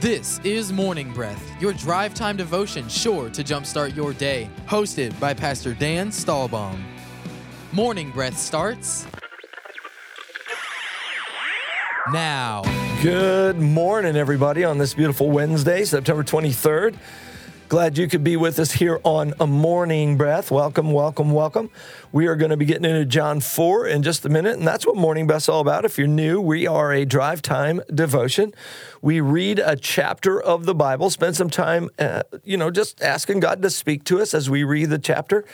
This is Morning Breath, your drive time devotion sure to jumpstart your day. Hosted by Pastor Dan Stahlbaum. Morning Breath starts now. Good morning, everybody, on this beautiful Wednesday, September 23rd. Glad you could be with us here on A Morning Breath. Welcome, welcome, welcome. We are going to be getting into John 4 in just a minute, and that's what Morning Breath's all about. If you're new, we are a drive time devotion. We read a chapter of the Bible, spend some time, uh, you know, just asking God to speak to us as we read the chapter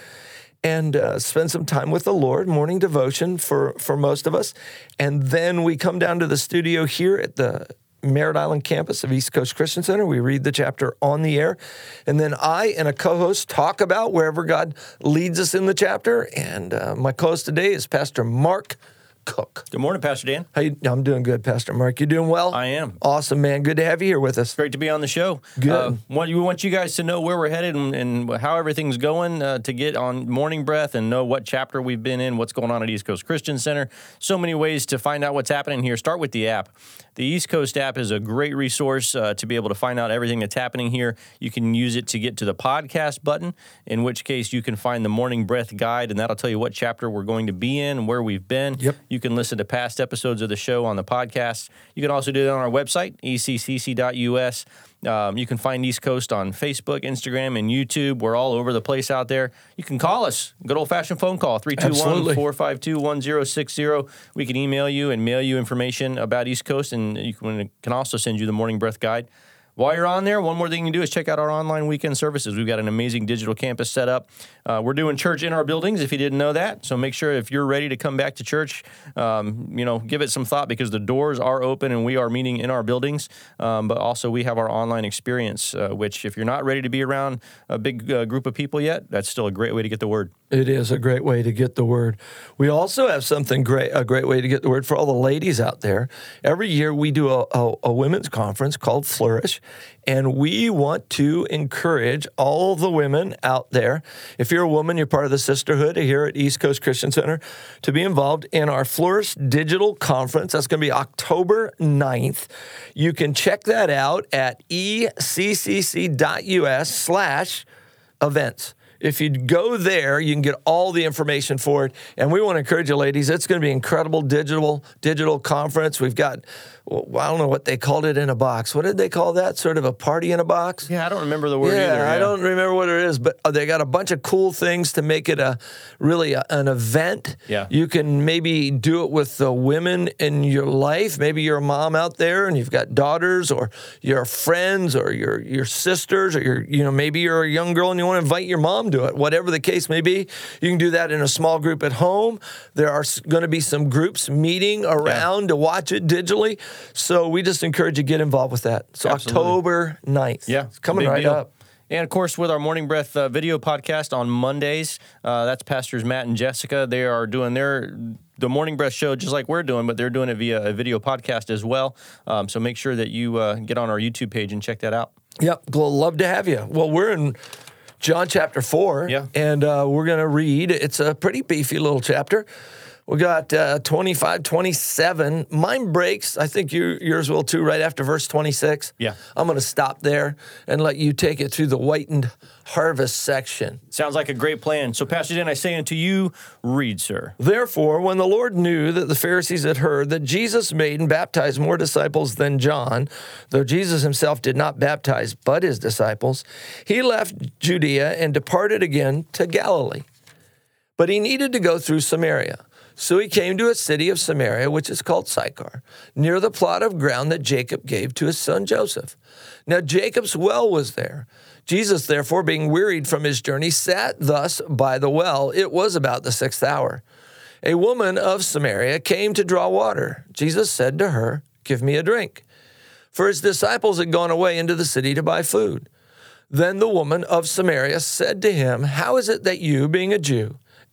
and uh, spend some time with the Lord, morning devotion for, for most of us. And then we come down to the studio here at the Merritt Island campus of East Coast Christian Center. We read the chapter on the air. And then I and a co host talk about wherever God leads us in the chapter. And uh, my co host today is Pastor Mark Cook. Good morning, Pastor Dan. How you, I'm doing good, Pastor Mark. You doing well? I am. Awesome, man. Good to have you here with us. Great to be on the show. Good. Uh, want, we want you guys to know where we're headed and, and how everything's going uh, to get on Morning Breath and know what chapter we've been in, what's going on at East Coast Christian Center. So many ways to find out what's happening here. Start with the app. The East Coast app is a great resource uh, to be able to find out everything that's happening here. You can use it to get to the podcast button, in which case you can find the Morning Breath guide, and that'll tell you what chapter we're going to be in and where we've been. Yep. You can listen to past episodes of the show on the podcast. You can also do it on our website, eccc.us. Um, you can find East Coast on Facebook, Instagram, and YouTube. We're all over the place out there. You can call us. Good old fashioned phone call, 321 452 1060. We can email you and mail you information about East Coast, and you can, can also send you the Morning Breath Guide. While you're on there, one more thing you can do is check out our online weekend services. We've got an amazing digital campus set up. Uh, we're doing church in our buildings, if you didn't know that. So make sure if you're ready to come back to church, um, you know, give it some thought because the doors are open and we are meeting in our buildings. Um, but also, we have our online experience, uh, which if you're not ready to be around a big uh, group of people yet, that's still a great way to get the word. It is a great way to get the word. We also have something great, a great way to get the word for all the ladies out there. Every year we do a, a, a women's conference called Flourish, and we want to encourage all the women out there. If you're a woman, you're part of the sisterhood here at East Coast Christian Center, to be involved in our Flourish Digital Conference. That's going to be October 9th. You can check that out at eccc.us slash events. If you go there, you can get all the information for it. And we want to encourage you, ladies. It's going to be an incredible digital digital conference. We've got, well, I don't know what they called it in a box. What did they call that? Sort of a party in a box. Yeah, I don't remember the word Yeah, either. I don't remember what it is, but uh, they got a bunch of cool things to make it a really a, an event. Yeah. you can maybe do it with the women in your life. Maybe you're a mom out there and you've got daughters, or your friends, or your your sisters, or your you know maybe you're a young girl and you want to invite your mom it. Whatever the case may be, you can do that in a small group at home. There are going to be some groups meeting around to watch it digitally. So we just encourage you to get involved with that. So Absolutely. October 9th. Yeah, it's coming right deal. up. And of course, with our Morning Breath uh, video podcast on Mondays, uh, that's Pastors Matt and Jessica. They are doing their the Morning Breath show just like we're doing, but they're doing it via a video podcast as well. Um, so make sure that you uh, get on our YouTube page and check that out. Yep, love to have you. Well, we're in John chapter 4, Yeah. and uh, we're going to read. It's a pretty beefy little chapter. We got uh, 25, 27. Mine breaks. I think you, yours will too, right after verse 26. Yeah. I'm going to stop there and let you take it through the whitened harvest section. Sounds like a great plan. So, Pastor Dan, I say unto you, read, sir. Therefore, when the Lord knew that the Pharisees had heard that Jesus made and baptized more disciples than John, though Jesus himself did not baptize but his disciples, he left Judea and departed again to Galilee. But he needed to go through Samaria. So he came to a city of Samaria, which is called Sychar, near the plot of ground that Jacob gave to his son Joseph. Now Jacob's well was there. Jesus, therefore, being wearied from his journey, sat thus by the well. It was about the sixth hour. A woman of Samaria came to draw water. Jesus said to her, Give me a drink. For his disciples had gone away into the city to buy food. Then the woman of Samaria said to him, How is it that you, being a Jew,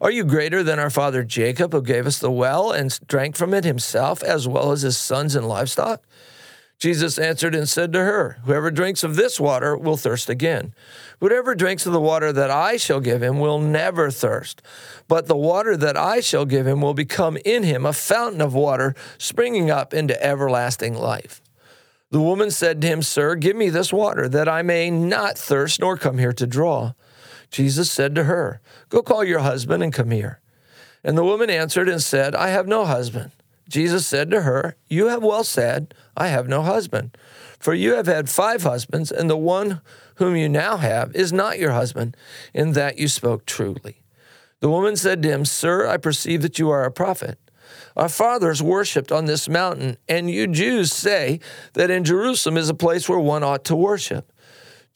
Are you greater than our father Jacob, who gave us the well and drank from it himself, as well as his sons and livestock? Jesus answered and said to her, Whoever drinks of this water will thirst again. Whoever drinks of the water that I shall give him will never thirst. But the water that I shall give him will become in him a fountain of water springing up into everlasting life. The woman said to him, Sir, give me this water, that I may not thirst nor come here to draw. Jesus said to her, Go call your husband and come here. And the woman answered and said, I have no husband. Jesus said to her, You have well said, I have no husband. For you have had five husbands, and the one whom you now have is not your husband, in that you spoke truly. The woman said to him, Sir, I perceive that you are a prophet. Our fathers worshipped on this mountain, and you Jews say that in Jerusalem is a place where one ought to worship.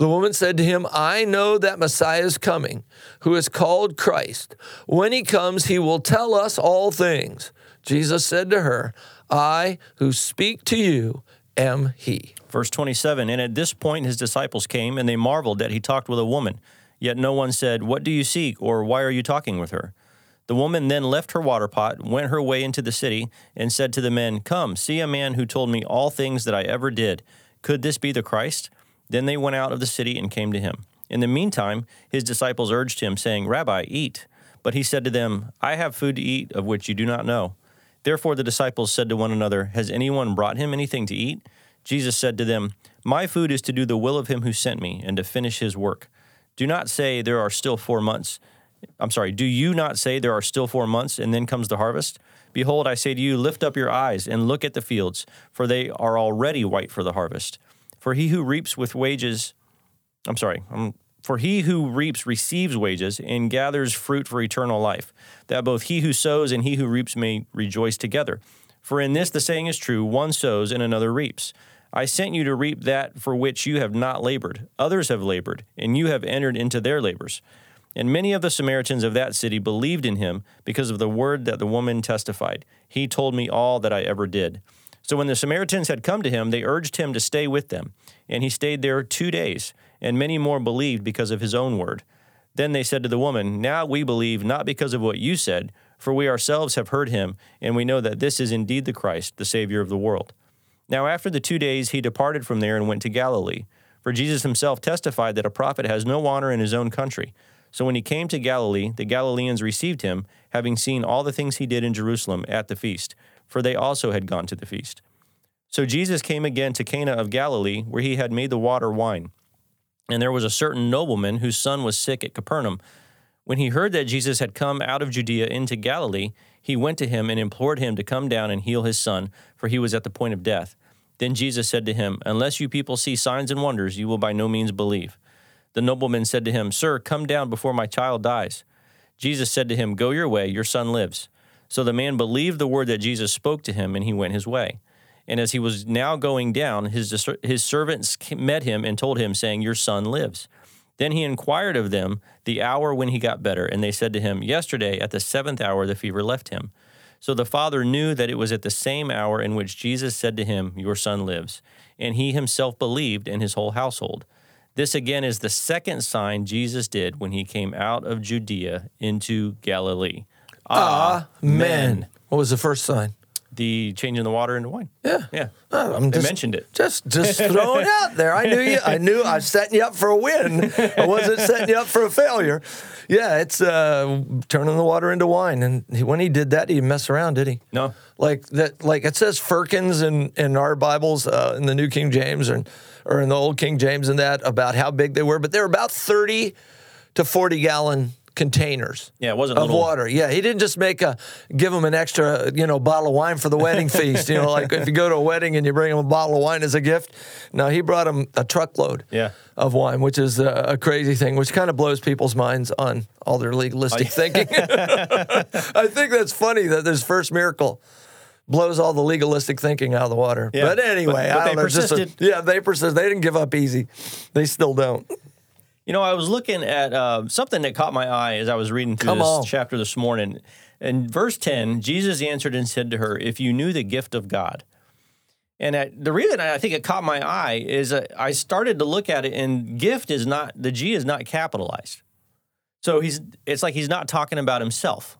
The woman said to him, I know that Messiah is coming, who is called Christ. When he comes, he will tell us all things. Jesus said to her, I who speak to you am he. Verse 27 And at this point his disciples came, and they marveled that he talked with a woman. Yet no one said, What do you seek, or why are you talking with her? The woman then left her water pot, went her way into the city, and said to the men, Come, see a man who told me all things that I ever did. Could this be the Christ? Then they went out of the city and came to him. In the meantime, his disciples urged him, saying, Rabbi, eat. But he said to them, I have food to eat of which you do not know. Therefore the disciples said to one another, Has anyone brought him anything to eat? Jesus said to them, My food is to do the will of him who sent me, and to finish his work. Do not say there are still four months. I'm sorry, do you not say there are still four months, and then comes the harvest? Behold, I say to you, lift up your eyes and look at the fields, for they are already white for the harvest. For he who reaps with wages, I'm sorry, I'm for he who reaps receives wages and gathers fruit for eternal life, that both he who sows and he who reaps may rejoice together. For in this the saying is true one sows and another reaps. I sent you to reap that for which you have not labored. Others have labored, and you have entered into their labors. And many of the Samaritans of that city believed in him because of the word that the woman testified. He told me all that I ever did. So when the Samaritans had come to him, they urged him to stay with them. And he stayed there two days and many more believed because of his own word. Then they said to the woman, Now we believe not because of what you said, for we ourselves have heard him, and we know that this is indeed the Christ, the Savior of the world. Now after the two days he departed from there and went to Galilee. For Jesus himself testified that a prophet has no honor in his own country. So when he came to Galilee, the Galileans received him, having seen all the things he did in Jerusalem at the feast, for they also had gone to the feast. So Jesus came again to Cana of Galilee, where he had made the water wine. And there was a certain nobleman whose son was sick at Capernaum. When he heard that Jesus had come out of Judea into Galilee, he went to him and implored him to come down and heal his son, for he was at the point of death. Then Jesus said to him, Unless you people see signs and wonders, you will by no means believe. The nobleman said to him, Sir, come down before my child dies. Jesus said to him, Go your way, your son lives. So the man believed the word that Jesus spoke to him, and he went his way. And as he was now going down, his, his servants met him and told him, saying, Your son lives. Then he inquired of them the hour when he got better, and they said to him, Yesterday at the seventh hour the fever left him. So the father knew that it was at the same hour in which Jesus said to him, Your son lives. And he himself believed, and his whole household. This again is the second sign Jesus did when he came out of Judea into Galilee. Amen. What was the first sign? the changing the water into wine. Yeah, Yeah. Uh, I'm just, mentioned it. Just, just throwing it out there. I knew you. I knew I was setting you up for a win. I wasn't setting you up for a failure. Yeah, it's uh, turning the water into wine. And he, when he did that, he didn't mess around, did he? No. Like that. Like it says firkins in in our Bibles, uh, in the New King James, or or in the Old King James, and that about how big they were. But they're about thirty to forty gallon containers. Yeah, it wasn't of little- water. Yeah, he didn't just make a give them an extra you know bottle of wine for the wedding feast. You know, like if you go to a wedding and you bring them a bottle of wine as a gift. No, he brought them a truckload. Yeah. Of wine, which is a, a crazy thing, which kind of blows people's minds on all their legalistic thinking. I think that's funny that this first miracle blows all the legalistic thinking out of the water. Yeah, But anyway, but- but I they know, just a- persisted. yeah, they persist. They didn't give up easy. They still don't. You know, I was looking at uh, something that caught my eye as I was reading through Come this on. chapter this morning. In verse 10, Jesus answered and said to her, If you knew the gift of God. And I, the reason I think it caught my eye is uh, I started to look at it, and gift is not, the G is not capitalized. So he's, it's like he's not talking about himself,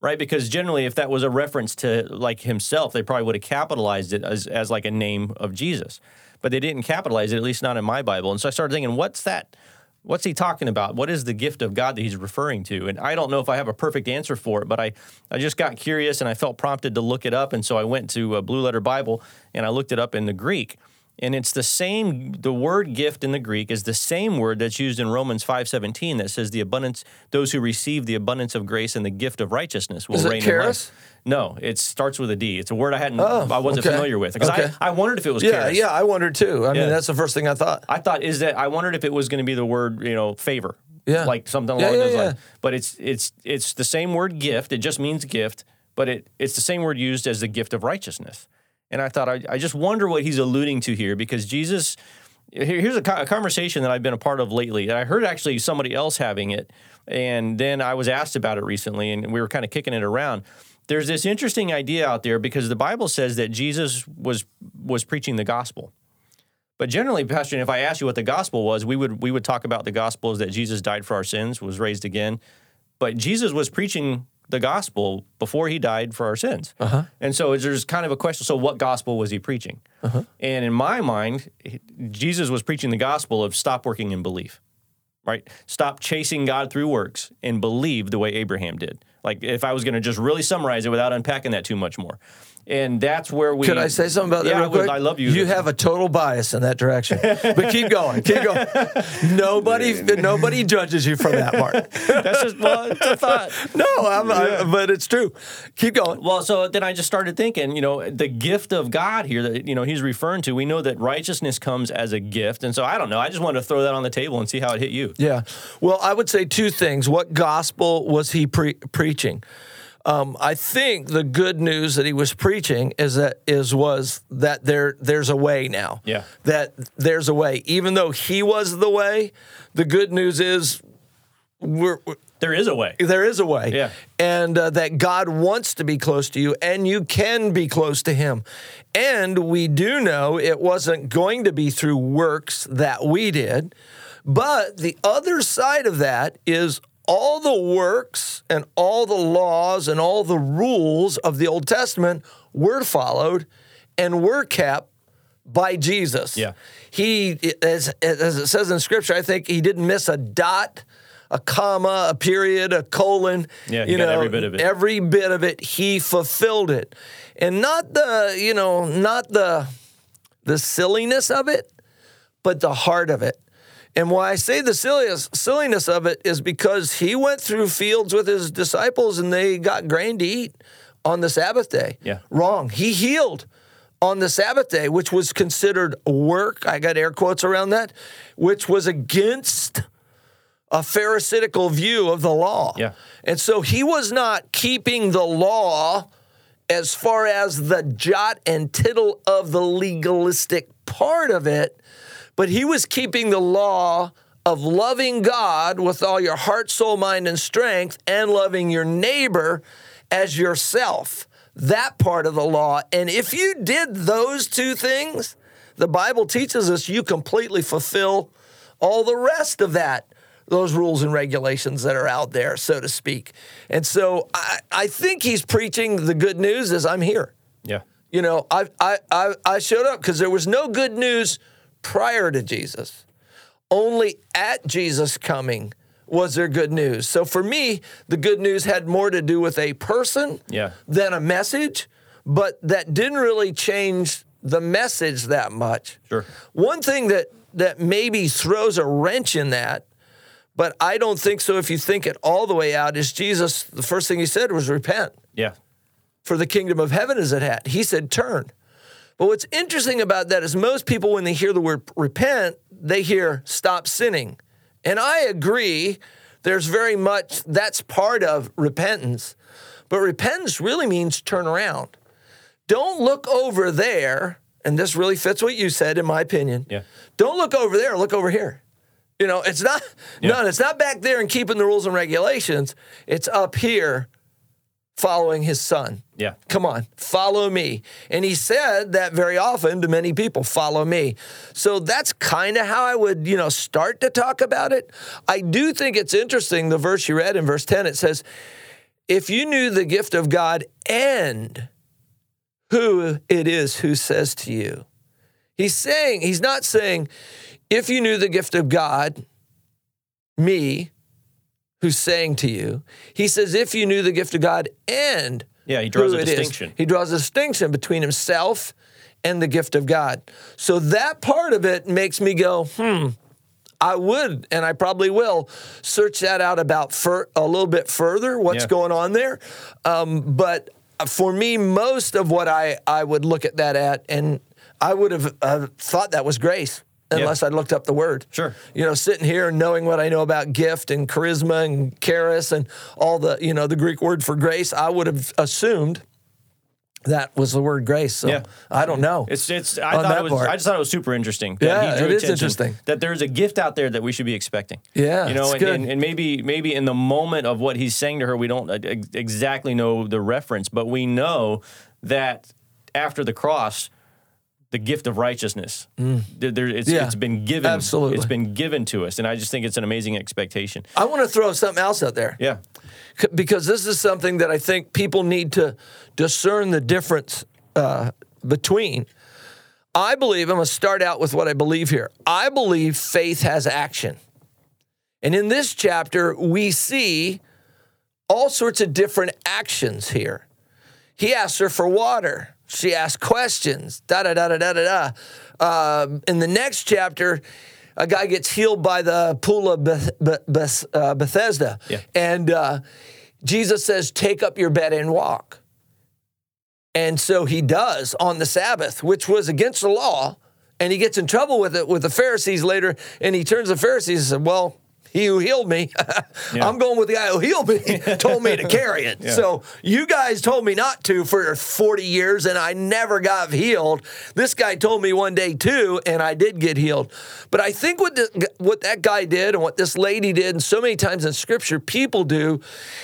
right? Because generally, if that was a reference to like himself, they probably would have capitalized it as, as like a name of Jesus. But they didn't capitalize it, at least not in my Bible. And so I started thinking, what's that? What's he talking about? What is the gift of God that he's referring to? And I don't know if I have a perfect answer for it, but I, I just got curious and I felt prompted to look it up. And so I went to a Blue Letter Bible and I looked it up in the Greek. And it's the same, the word gift in the Greek is the same word that's used in Romans 5.17 that says the abundance, those who receive the abundance of grace and the gift of righteousness will Is reign in life. No, it starts with a D. It's a word I hadn't, Oh, I wasn't okay. familiar with. Because Okay. I, I wondered if it was Yeah, charis. yeah, I wondered too. I Yeah. mean, that's the first thing I thought. I thought is that I wondered if it was going to be the word you know favor, Yeah. like something along yeah, those yeah. lines. But it's it's it's the same word gift. It just means gift, but it it's the same word used as the gift of righteousness. And I thought I, I just wonder what he's alluding to here because Jesus. Here, here's a, co- a conversation that I've been a part of lately, and I heard actually somebody else having it, and then I was asked about it recently, and we were kind of kicking it around. There's this interesting idea out there because the Bible says that Jesus was was preaching the gospel. But generally, Pastor, if I asked you what the gospel was, we would we would talk about the gospel is that Jesus died for our sins, was raised again. But Jesus was preaching the gospel before he died for our sins. Uh-huh. And so there's kind of a question. So what gospel was he preaching? Uh-huh. And in my mind, Jesus was preaching the gospel of stop working in belief, right? Stop chasing God through works and believe the way Abraham did. Like if I was going to just really summarize it without unpacking that too much more. And that's where we. Could I say something about that Yeah, real I would. quick? I love you. You have a total bias in that direction. but keep going. Keep going. Nobody nobody judges you from that, Mark. That's just well, it's a thought. No, I'm, I, but it's true. Keep going. Well, so then I just started thinking, you know, the gift of God here that you know he's referring to. We know that righteousness comes as a gift, and so I don't know. I just wanted to throw that on the table and see how it hit you. Yeah. Well, I would say two things. What gospel was he pre- preaching? Um, I think the good news that he was preaching is that is was that there there's a way now. Yeah. That there's a way. Even though he was the way, the good news is we're, we're- There is a way. there is a way. Yeah. And uh, that God wants to be close to you and you can be close to him. And we do know it wasn't going to be through works that we did. But the other side of that is all the works and all the laws and all the rules of the Old Testament were followed and were kept by Jesus. Yeah. He, as, as it says in Scripture, I think he didn't miss a dot, a comma, a period, a colon. Yeah, you know, every bit of it. Every bit of it, he fulfilled it, and not the, you know, not the, the silliness of it, but the heart of it. And why I say the silliness, silliness of it is because he went through fields with his disciples and they got grain to eat on the Sabbath day. Yeah. Wrong. He healed on the Sabbath day, which was considered work. I got air quotes around that, which was against a pharisaical view of the law. Yeah. And so he was not keeping the law as far as the jot and tittle of the legalistic part of it, but he was keeping the law of loving God with all your heart, soul, mind, and strength, and loving your neighbor as yourself. That part of the law. And if you did those two things, the Bible teaches us you completely fulfill all the rest of that those rules and regulations that are out there, so to speak. And so I, I think he's preaching the good news is I'm here. Yeah. You know, I I I, I showed up because there was no good news prior to Jesus. Only at Jesus coming was there good news. So for me, the good news had more to do with a person Yeah. than a message, but that didn't really change the message that much. Sure. One thing that that maybe throws a wrench in that But I don't think so. If you think it all the way out, is Jesus, the first thing he said was repent, Yeah. for the kingdom of heaven is at hand. He said turn. But what's interesting about that is most people, when they hear the word repent, they hear stop sinning. And I agree, there's very much, that's part of repentance. But repentance really means turn around. Don't look over there, and this really fits what you said, in my opinion. Yeah. Don't look over there, look over here. You know, it's not, Yeah. no, it's not back there and keeping the rules and regulations. It's up here following his son. Yeah. Come on, follow me. And he said that very often to many people, follow me. So that's kind of how I would, you know, start to talk about it. I do think it's interesting the verse you read in verse 10 it says, if you knew the gift of God and who it is who says to you. He's saying, he's not saying, if you knew the gift of God, me, who's saying to you. He says, if you knew the gift of God and Yeah, he draws a it is. distinction. He draws a distinction between himself and the gift of God. So that part of it makes me go, hmm, I would, and I probably will, search that out about fur, a little bit further, what's Yeah. going on there. Um, but for me, most of what I, I would look at that at, and I would have uh, thought that was grace. Unless I looked up the word. Sure. You know, sitting here and knowing what I know about gift and charisma and charis and all the, you know, the Greek word for grace, I would have assumed that was the word grace. So Yeah. I don't know. It's it's. I thought it was. part. I just thought it was super interesting. that Yeah, he drew it is interesting. that there's a gift out there that we should be expecting. Yeah, you know, and, and, and maybe maybe in the moment of what he's saying to her, we don't exactly know the reference, but we know that after the cross. The gift of righteousness, there, there- it's, Mm. Yeah, it's been given. absolutely. it's been given to us, and I just think it's an amazing expectation. I want to throw something else out there. Yeah, C- because this is something that I think people need to discern the difference uh, between. I believe, I'm going to start out with what I believe here. I believe faith has action. And in this chapter, we see all sorts of different actions here. He asks her for water. She asks questions. Da da da da da da da. Um, in the next chapter, a guy gets healed by the pool of Beth, Beth, Beth, uh, Bethesda, Yeah. and uh, Jesus says, "Take up your bed and walk." And so he does on the Sabbath, which was against the law, and he gets in trouble with it with the Pharisees later. And he turns to the Pharisees and said, "Well." He who healed me, I'm going with the guy who healed me, told me to carry it. So you guys told me not to for 40 years and I never got healed. This guy told me one day too, and I did get healed. But I think what, the, what that guy did and what this lady did, and so many times in scripture people do,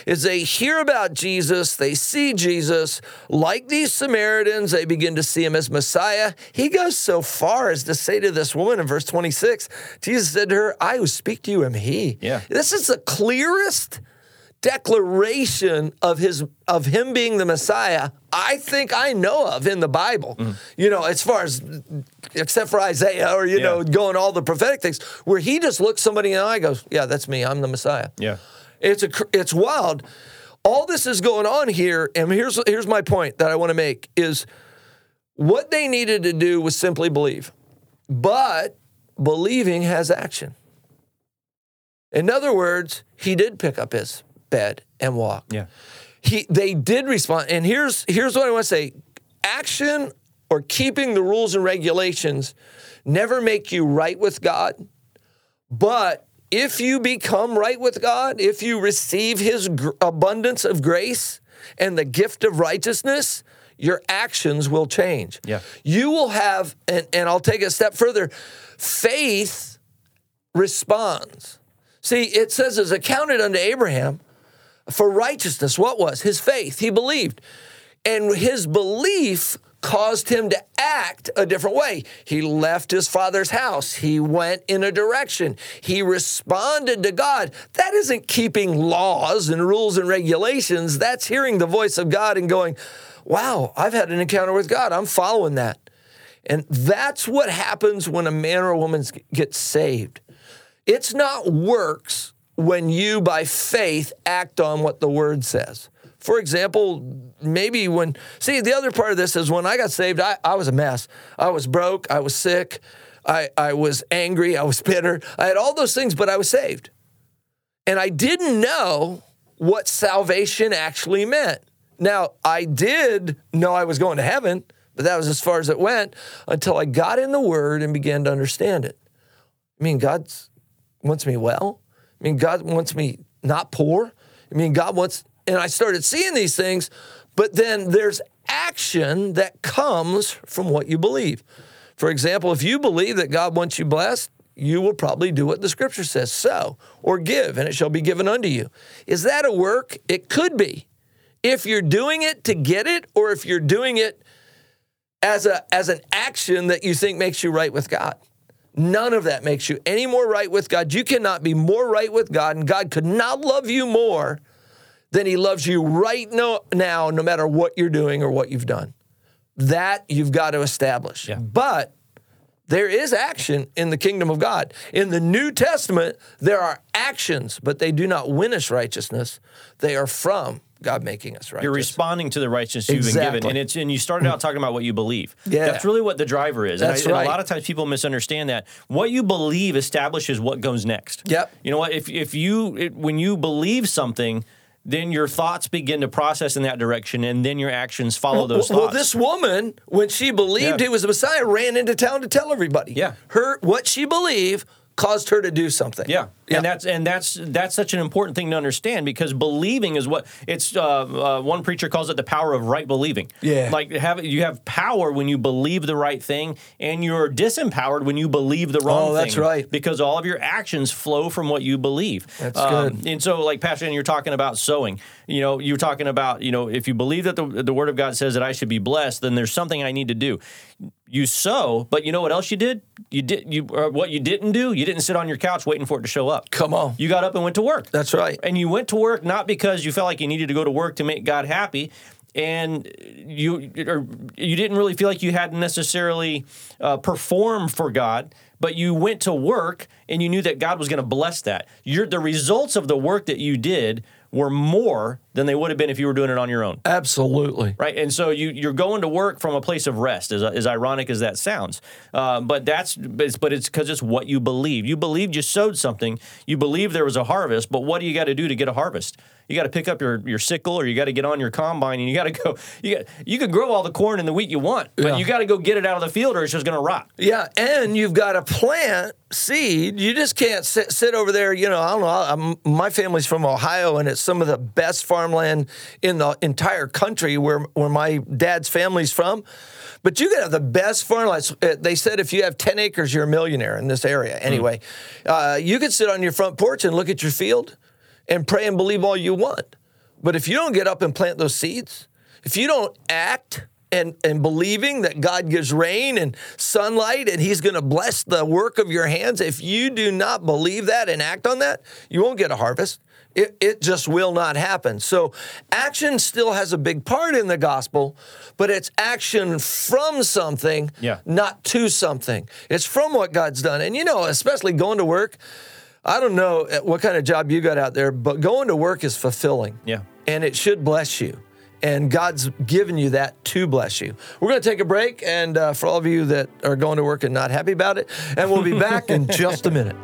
is they hear about Jesus, they see Jesus, like these Samaritans, they begin to see him as Messiah. He goes so far as to say to this woman in verse 26, Jesus said to her, I who speak to you am he. Yeah. This is the clearest declaration of his of him being the Messiah I think I know of in the Bible. Mm. You know, as far as except for Isaiah or you know going all the prophetic things where he just looks somebody in the eye goes, "Yeah, that's me. I'm the Messiah." yeah, It's a it's wild. All this is going on here, and here's here's my point that I want to make is what they needed to do was simply believe, but believing has action. In other words, he did pick up his bed and walk. yeah, He they did respond, and here's here's what I want to say: action or keeping the rules and regulations never make you right with God, but if you become right with God, if you receive His gr- abundance of grace and the gift of righteousness, your actions will change. Yeah. You will have, and, and I'll take it a step further faith responds. See, it says, is accounted unto Abraham for righteousness. What was? His faith. He believed. And his belief caused him to act a different way. He left his father's house. He went in a direction. He responded to God. That isn't keeping laws and rules and regulations. That's hearing the voice of God and going, wow, I've had an encounter with God. I'm following that. And that's what happens when a man or a woman gets saved. It's not works when you, by faith, act on what the word says. For example, maybe when, see, the other part of this is when I got saved, I, I was a mess. I was broke, I was sick, I, I was angry, I was bitter. I had all those things, but I was saved. And I didn't know what salvation actually meant. Now, I did know I was going to heaven, but that was as far as it went until I got in the Word and began to understand it. I mean, God wants me well. I mean, God wants me not poor. I mean, God wants, and I started seeing these things, but then there's action that comes from what you believe. For example, if you believe that God wants you blessed, you will probably do what the scripture says sow or give, and it shall be given unto you. Is that a work? It could be. If you're doing it to get it, or if you're doing it as, a, as an action that you think makes you right with God. None of that makes you any more right with God. You cannot be more right with God, and God could not love you more than He loves you right no, now, no matter what you're doing or what you've done. That you've got to establish. Yeah. But there is action in the kingdom of God. In the New Testament, there are actions, but they do not win us righteousness. They are from God making us right. You're responding to the righteousness you've been given, and it's and you started out talking about what you believe. Yeah. that's really what the driver is. That's and, I, and right. a lot of times people misunderstand that. What you believe establishes what goes next. Yep. You know what? If if you it, when you believe something. Then your thoughts begin to process in that direction, and then your actions follow those well, thoughts. Well, this woman, when she believed Yeah. he was the Messiah, ran into town to tell everybody. Yeah. Her what she believed caused her to do something. Yeah. Yeah. and that's and that's that's such an important thing to understand because believing is what it's. Uh, uh, one preacher calls it the power of right believing. Yeah. like have you have power when you believe the right thing, and you're disempowered when you believe the wrong Oh, thing. that's right. Because all of your actions flow from what you believe. Um, That's good. And so, like Pastor, and you're talking about sowing. You know, you're talking about you know if you believe that the the Word of God says that I should be blessed, then there's something I need to do you sow, but you know what else you did? You did you or what you didn't do? You didn't sit on your couch waiting for it to show up. Come on. You got up and went to work. That's right. And you went to work not because you felt like you needed to go to work to make God happy, and you or you didn't really feel like you had to necessarily uh, perform for God. But you went to work and you knew that God was going to bless that. Your the results of the work that you did were more than they would have been if you were doing it on your own Absolutely. right? And so you you're going to work from a place of rest, as, as ironic as that sounds. Uh, but that's but it's because it's what you believe. You believed you sowed something. You believe there was a harvest. But what do you got to do to get a harvest? You got to pick up your, your sickle, or you got to get on your combine, and you got to go. You got you can grow all the corn and the wheat you want, but Yeah. you got to go get it out of the field, or it's just going to rot. Yeah, and you've got to plant seed. You just can't sit, sit over there. You know, I don't know. I'm, my family's from Ohio, and it's some of the best farmland in the entire country where where my dad's family's from. But you can have the best farmland. Uh, They said if you have 10 acres, you're a millionaire in this area. Anyway, uh, you could sit on your front porch and look at your field and pray and believe all you want. But if you don't get up and plant those seeds, if you don't act and, and believing that God gives rain and sunlight and He's going to bless the work of your hands, if you do not believe that and act on that, you won't get a harvest. It, it just will not happen. So, action still has a big part in the gospel, but it's action from something, Yeah. not to something. It's from what God's done. And you know, especially going to work, I don't know uh, what kind of job you got out there, but going to work is fulfilling. Yeah. And it should bless you. And God's given you that to bless you. We're going to take a break. And uh, for all of you that are going to work and not happy about it, and we'll be back in just a minute.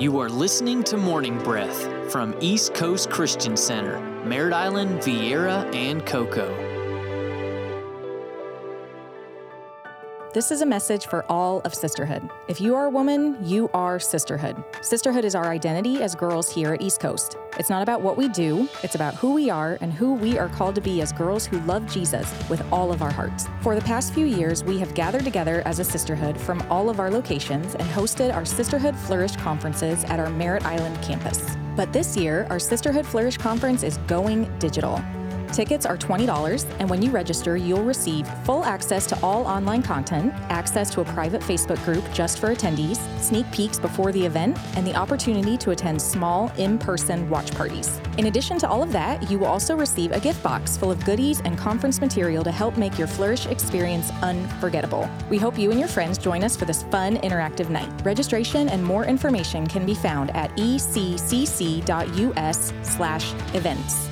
You are listening to Morning Breath from East Coast Christian Center, Merritt Island, Viera, and Cocoa. This is a message for all of sisterhood. If you are a woman, you are sisterhood. Sisterhood is our identity as girls here at East Coast. It's not about what we do, it's about who we are and who we are called to be as girls who love Jesus with all of our hearts. For the past few years, we have gathered together as a sisterhood from all of our locations and hosted our Sisterhood Flourish conferences at our Merritt Island campus. But this year, our Sisterhood Flourish conference is going digital. Tickets are $20, and when you register, you'll receive full access to all online content, access to a private Facebook group just for attendees, sneak peeks before the event, and the opportunity to attend small in person watch parties. In addition to all of that, you will also receive a gift box full of goodies and conference material to help make your Flourish experience unforgettable. We hope you and your friends join us for this fun, interactive night. Registration and more information can be found at E eccc.us/events.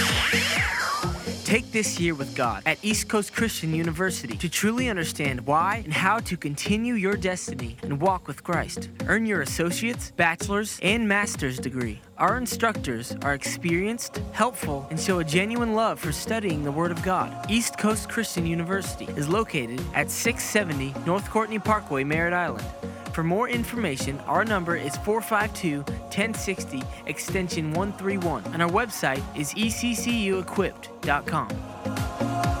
Take this year with God at East Coast Christian University to truly understand why and how to continue your destiny and walk with Christ. Earn your associate's, bachelor's, and master's degree. Our instructors are experienced, helpful, and show a genuine love for studying the Word of God. East Coast Christian University is located at 670 North Courtney Parkway, Merritt Island. For more information, our number is 452 1060 extension 131, and our website is eccuequipped.com.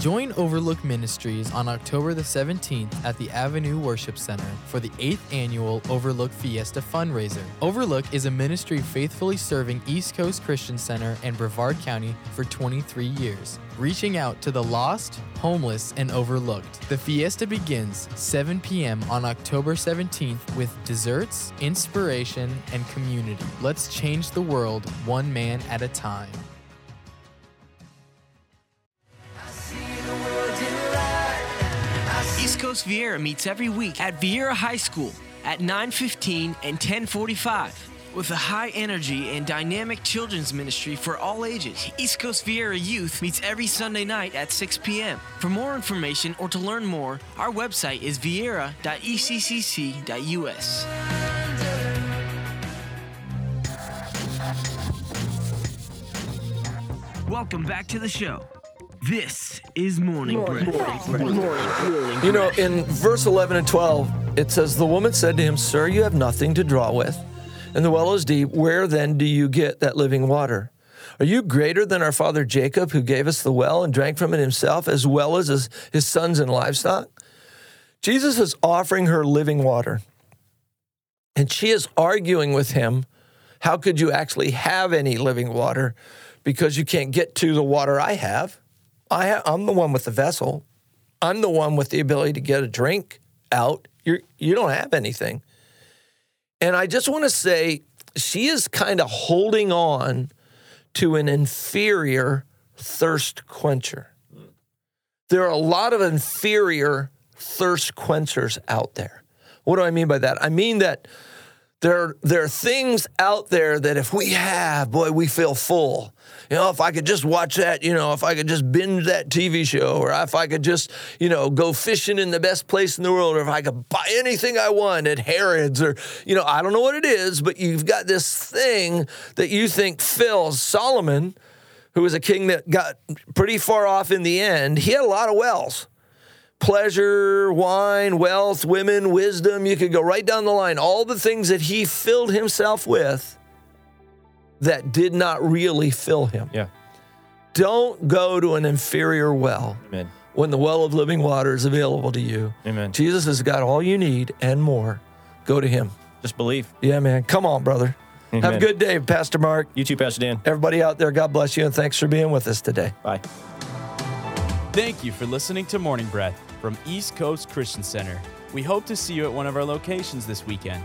Join Overlook Ministries on October the 17th at the Avenue Worship Center for the 8th annual Overlook Fiesta fundraiser. Overlook is a ministry faithfully serving East Coast Christian Center and Brevard County for 23 years, reaching out to the lost, homeless, and overlooked. The fiesta begins 7 p.m. on October 17th with desserts, inspiration, and community. Let's change the world one man at a time. Coast Viera meets every week at Viera High School at 9:15 and 10:45. With a high energy and dynamic children's ministry for all ages, East Coast Viera Youth meets every Sunday night at 6 p.m. For more information or to learn more, our website is viera.eccc.us. Welcome back to the show. This is Morning Breath. You know, in verse 11 and 12, it says, The woman said to him, Sir, you have nothing to draw with, and the well is deep. Where then do you get that living water? Are you greater than our father Jacob, who gave us the well and drank from it himself, as well as his, his sons and livestock? Jesus is offering her living water, and she is arguing with him, How could you actually have any living water? Because you can't get to the water I have. I I'm the one with the vessel. I'm the one with the ability to get a drink out. You're, you don't have anything. And I just want to say, she is kind of holding on to an inferior thirst quencher. There are a lot of inferior thirst quenchers out there. What do I mean by that? I mean that there, there are things out there that if we have, boy, we feel full. You know, if I could just watch that, you know, if I could just binge that TV show, or if I could just, you know, go fishing in the best place in the world, or if I could buy anything I want at Harrods, or, you know, I don't know what it is, but you've got this thing that you think fills Solomon, who was a king that got pretty far off in the end, he had a lot of wells pleasure, wine, wealth, women, wisdom. You could go right down the line. All the things that he filled himself with that did not really fill him. Yeah. Don't go to an inferior well Amen. when the well of living water is available to you. Amen. Jesus has got all you need and more. Go to him. Just believe. Yeah, man. Come on, brother. Have a good day, Pastor Mark. You too, Pastor Dan. Everybody out there, God bless you, and thanks for being with us today. Bye. Thank you for listening to Morning Breath from East Coast Christian Center. We hope to see you at one of our locations this weekend.